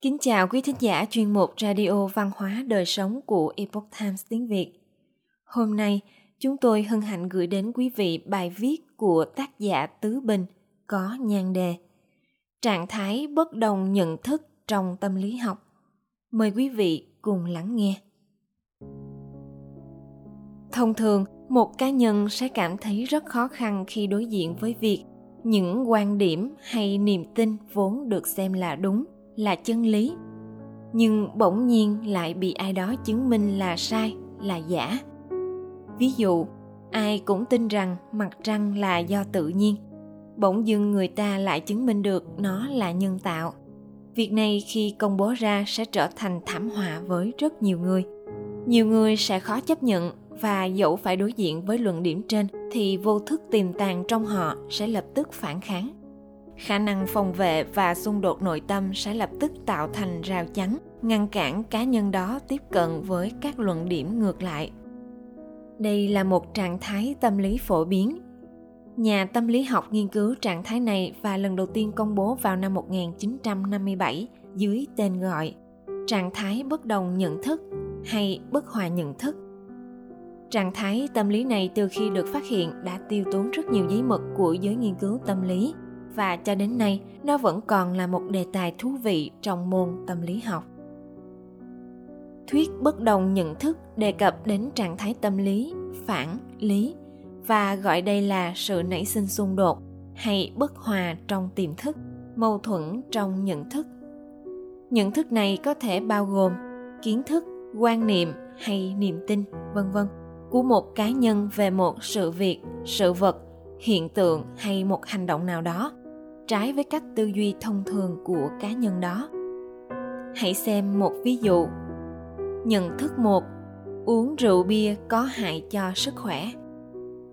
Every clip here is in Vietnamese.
Kính chào quý thính giả chuyên mục Radio Văn hóa Đời Sống của Epoch Times tiếng Việt. Hôm nay, chúng tôi hân hạnh gửi đến quý vị bài viết của tác giả Tứ Bình có nhan đề Trạng thái bất đồng nhận thức trong tâm lý học. Mời quý vị cùng lắng nghe. Thông thường, một cá nhân sẽ cảm thấy rất khó khăn khi đối diện với việc những quan điểm hay niềm tin vốn được xem là đúng là chân lý. Nhưng bỗng nhiên lại bị ai đó chứng minh là sai, là giả. Ví dụ, ai cũng tin rằng mặt trăng là do tự nhiên. Bỗng dưng người ta lại chứng minh được nó là nhân tạo. Việc này khi công bố ra sẽ trở thành thảm họa với rất nhiều người. Nhiều người sẽ khó chấp nhận và dẫu phải đối diện với luận điểm trên thì vô thức tiềm tàng trong họ sẽ lập tức phản kháng khả năng phòng vệ và xung đột nội tâm sẽ lập tức tạo thành rào chắn, ngăn cản cá nhân đó tiếp cận với các luận điểm ngược lại. Đây là một trạng thái tâm lý phổ biến. Nhà tâm lý học nghiên cứu trạng thái này và lần đầu tiên công bố vào năm 1957 dưới tên gọi trạng thái bất đồng nhận thức hay bất hòa nhận thức. Trạng thái tâm lý này từ khi được phát hiện đã tiêu tốn rất nhiều giấy mực của giới nghiên cứu tâm lý và cho đến nay, nó vẫn còn là một đề tài thú vị trong môn tâm lý học. Thuyết bất đồng nhận thức đề cập đến trạng thái tâm lý, phản, lý, và gọi đây là sự nảy sinh xung đột hay bất hòa trong tiềm thức, mâu thuẫn trong nhận thức. Nhận thức này có thể bao gồm kiến thức, quan niệm hay niềm tin, vân vân, của một cá nhân về một sự việc, sự vật, hiện tượng hay một hành động nào đó trái với cách tư duy thông thường của cá nhân đó. Hãy xem một ví dụ. Nhận thức một, uống rượu bia có hại cho sức khỏe.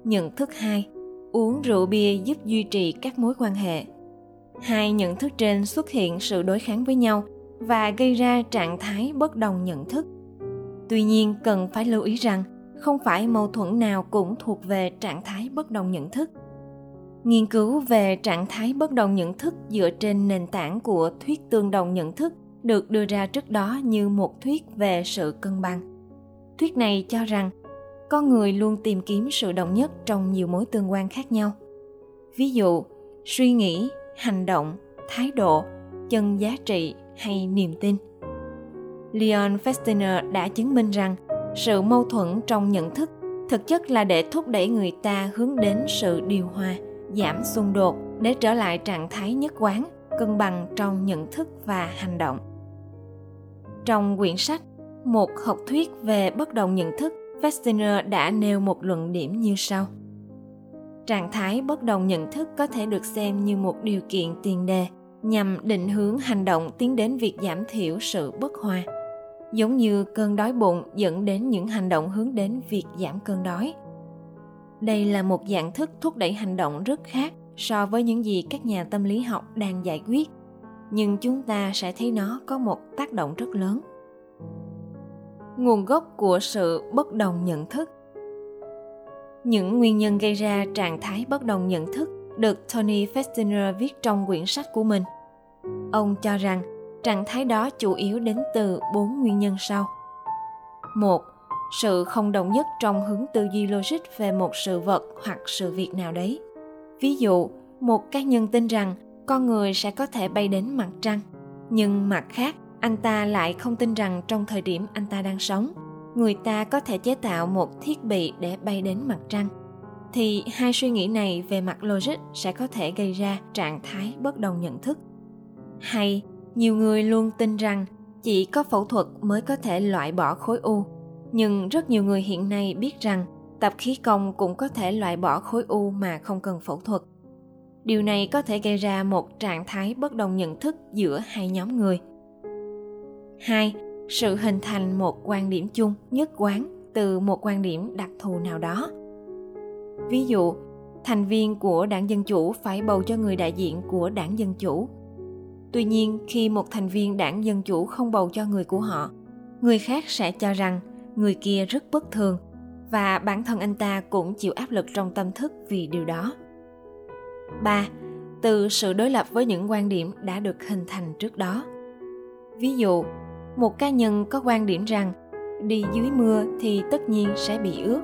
Nhận thức hai, uống rượu bia giúp duy trì các mối quan hệ. Hai nhận thức trên xuất hiện sự đối kháng với nhau và gây ra trạng thái bất đồng nhận thức. Tuy nhiên, cần phải lưu ý rằng không phải mâu thuẫn nào cũng thuộc về trạng thái bất đồng nhận thức nghiên cứu về trạng thái bất đồng nhận thức dựa trên nền tảng của thuyết tương đồng nhận thức được đưa ra trước đó như một thuyết về sự cân bằng. Thuyết này cho rằng, con người luôn tìm kiếm sự đồng nhất trong nhiều mối tương quan khác nhau. Ví dụ, suy nghĩ, hành động, thái độ, chân giá trị hay niềm tin. Leon festinger đã chứng minh rằng sự mâu thuẫn trong nhận thức thực chất là để thúc đẩy người ta hướng đến sự điều hòa giảm xung đột để trở lại trạng thái nhất quán, cân bằng trong nhận thức và hành động. Trong quyển sách một học thuyết về bất đồng nhận thức Festinger đã nêu một luận điểm như sau. Trạng thái bất đồng nhận thức có thể được xem như một điều kiện tiền đề nhằm định hướng hành động tiến đến việc giảm thiểu sự bất hòa, giống như cơn đói bụng dẫn đến những hành động hướng đến việc giảm cơn đói đây là một dạng thức thúc đẩy hành động rất khác so với những gì các nhà tâm lý học đang giải quyết nhưng chúng ta sẽ thấy nó có một tác động rất lớn nguồn gốc của sự bất đồng nhận thức những nguyên nhân gây ra trạng thái bất đồng nhận thức được Tony Festinger viết trong quyển sách của mình. Ông cho rằng trạng thái đó chủ yếu đến từ bốn nguyên nhân sau. Một, sự không đồng nhất trong hướng tư duy logic về một sự vật hoặc sự việc nào đấy. Ví dụ, một cá nhân tin rằng con người sẽ có thể bay đến mặt trăng, nhưng mặt khác, anh ta lại không tin rằng trong thời điểm anh ta đang sống, người ta có thể chế tạo một thiết bị để bay đến mặt trăng. Thì hai suy nghĩ này về mặt logic sẽ có thể gây ra trạng thái bất đồng nhận thức. Hay, nhiều người luôn tin rằng chỉ có phẫu thuật mới có thể loại bỏ khối u nhưng rất nhiều người hiện nay biết rằng tập khí công cũng có thể loại bỏ khối u mà không cần phẫu thuật. Điều này có thể gây ra một trạng thái bất đồng nhận thức giữa hai nhóm người. Hai, sự hình thành một quan điểm chung nhất quán từ một quan điểm đặc thù nào đó. Ví dụ, thành viên của đảng dân chủ phải bầu cho người đại diện của đảng dân chủ. Tuy nhiên, khi một thành viên đảng dân chủ không bầu cho người của họ, người khác sẽ cho rằng người kia rất bất thường, và bản thân anh ta cũng chịu áp lực trong tâm thức vì điều đó. 3. Từ sự đối lập với những quan điểm đã được hình thành trước đó. ví dụ, một cá nhân có quan điểm rằng đi dưới mưa thì tất nhiên sẽ bị ướt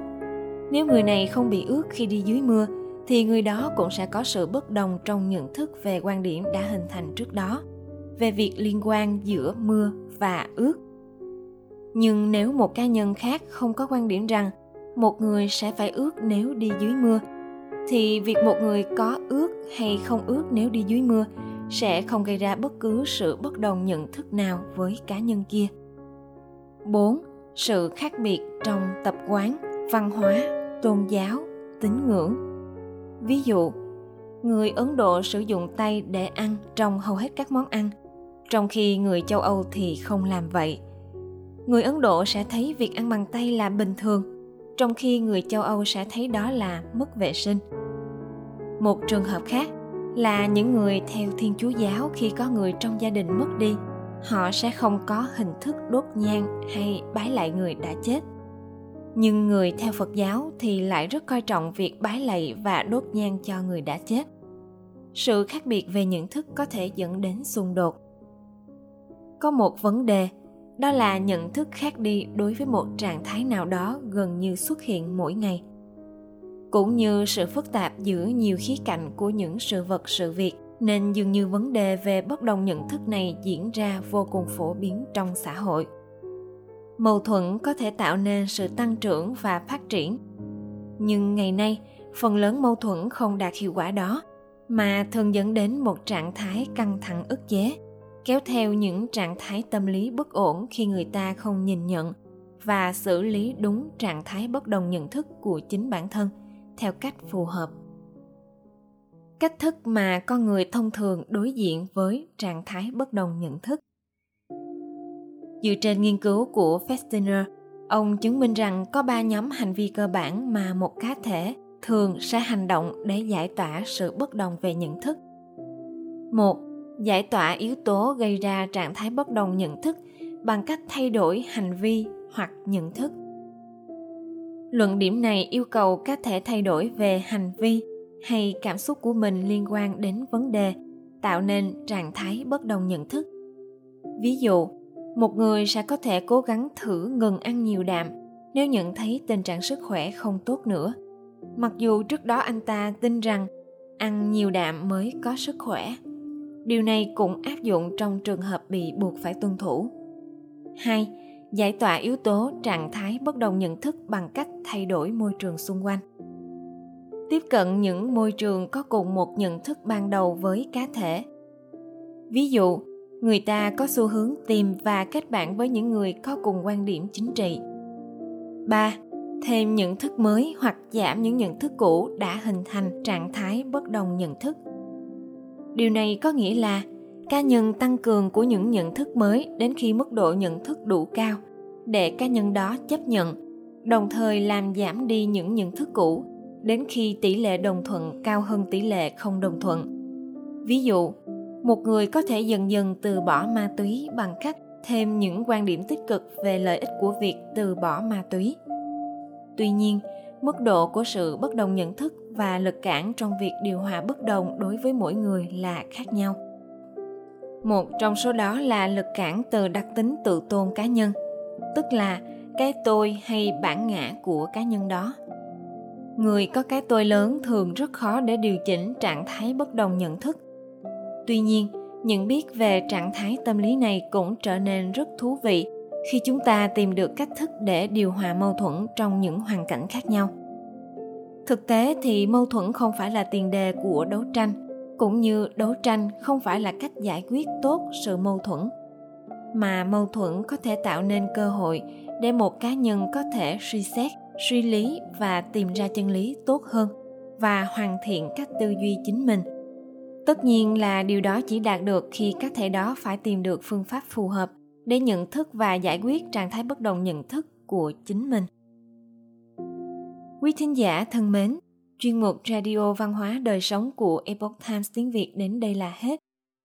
nếu người này không bị ướt khi đi dưới mưa, thì người đó cũng sẽ có sự bất đồng trong nhận thức về quan điểm đã hình thành trước đó, về việc liên quan giữa mưa và ướt nhưng nếu một cá nhân khác không có quan điểm rằng một người sẽ phải ướt nếu đi dưới mưa thì việc một người có ướt hay không ướt nếu đi dưới mưa sẽ không gây ra bất cứ sự bất đồng nhận thức nào với cá nhân kia. 4. Sự khác biệt trong tập quán, văn hóa, tôn giáo, tín ngưỡng. Ví dụ, người Ấn Độ sử dụng tay để ăn trong hầu hết các món ăn, trong khi người châu Âu thì không làm vậy. Người Ấn Độ sẽ thấy việc ăn bằng tay là bình thường, trong khi người châu Âu sẽ thấy đó là mất vệ sinh. Một trường hợp khác là những người theo Thiên Chúa giáo khi có người trong gia đình mất đi, họ sẽ không có hình thức đốt nhang hay bái lại người đã chết. Nhưng người theo Phật giáo thì lại rất coi trọng việc bái lạy và đốt nhang cho người đã chết. Sự khác biệt về nhận thức có thể dẫn đến xung đột. Có một vấn đề, đó là nhận thức khác đi đối với một trạng thái nào đó gần như xuất hiện mỗi ngày. Cũng như sự phức tạp giữa nhiều khía cạnh của những sự vật, sự việc, nên dường như vấn đề về bất đồng nhận thức này diễn ra vô cùng phổ biến trong xã hội. Mâu thuẫn có thể tạo nên sự tăng trưởng và phát triển. Nhưng ngày nay, phần lớn mâu thuẫn không đạt hiệu quả đó, mà thường dẫn đến một trạng thái căng thẳng ức chế kéo theo những trạng thái tâm lý bất ổn khi người ta không nhìn nhận và xử lý đúng trạng thái bất đồng nhận thức của chính bản thân theo cách phù hợp cách thức mà con người thông thường đối diện với trạng thái bất đồng nhận thức dựa trên nghiên cứu của Festiner, ông chứng minh rằng có ba nhóm hành vi cơ bản mà một cá thể thường sẽ hành động để giải tỏa sự bất đồng về nhận thức. Một, giải tỏa yếu tố gây ra trạng thái bất đồng nhận thức bằng cách thay đổi hành vi hoặc nhận thức. Luận điểm này yêu cầu các thể thay đổi về hành vi hay cảm xúc của mình liên quan đến vấn đề, tạo nên trạng thái bất đồng nhận thức. Ví dụ, một người sẽ có thể cố gắng thử ngừng ăn nhiều đạm nếu nhận thấy tình trạng sức khỏe không tốt nữa. Mặc dù trước đó anh ta tin rằng ăn nhiều đạm mới có sức khỏe điều này cũng áp dụng trong trường hợp bị buộc phải tuân thủ 2 giải tỏa yếu tố trạng thái bất đồng nhận thức bằng cách thay đổi môi trường xung quanh tiếp cận những môi trường có cùng một nhận thức ban đầu với cá thể ví dụ, người ta có xu hướng tìm và kết bạn với những người có cùng quan điểm chính trị 3. Thêm nhận thức mới hoặc giảm những nhận thức cũ đã hình thành trạng thái bất đồng nhận thức. Điều này có nghĩa là cá nhân tăng cường của những nhận thức mới đến khi mức độ nhận thức đủ cao để cá nhân đó chấp nhận, đồng thời làm giảm đi những nhận thức cũ đến khi tỷ lệ đồng thuận cao hơn tỷ lệ không đồng thuận. Ví dụ, một người có thể dần dần từ bỏ ma túy bằng cách thêm những quan điểm tích cực về lợi ích của việc từ bỏ ma túy. Tuy nhiên mức độ của sự bất đồng nhận thức và lực cản trong việc điều hòa bất đồng đối với mỗi người là khác nhau. Một trong số đó là lực cản từ đặc tính tự tôn cá nhân, tức là cái tôi hay bản ngã của cá nhân đó. Người có cái tôi lớn thường rất khó để điều chỉnh trạng thái bất đồng nhận thức. Tuy nhiên nhận biết về trạng thái tâm lý này cũng trở nên rất thú vị khi chúng ta tìm được cách thức để điều hòa mâu thuẫn trong những hoàn cảnh khác nhau. Thực tế thì mâu thuẫn không phải là tiền đề của đấu tranh, cũng như đấu tranh không phải là cách giải quyết tốt sự mâu thuẫn, mà mâu thuẫn có thể tạo nên cơ hội để một cá nhân có thể suy xét, suy lý và tìm ra chân lý tốt hơn và hoàn thiện cách tư duy chính mình. Tất nhiên là điều đó chỉ đạt được khi các thể đó phải tìm được phương pháp phù hợp để nhận thức và giải quyết trạng thái bất đồng nhận thức của chính mình quý thính giả thân mến chuyên mục radio văn hóa đời sống của epoch times tiếng việt đến đây là hết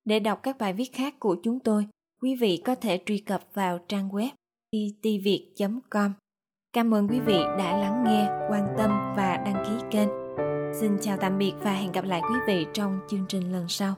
để đọc các bài viết khác của chúng tôi quý vị có thể truy cập vào trang web itviet.com. Cảm ơn quý vị đã lắng nghe, quan tâm và đăng ký kênh. Xin chào tạm biệt và hẹn gặp lại quý vị trong chương trình lần sau.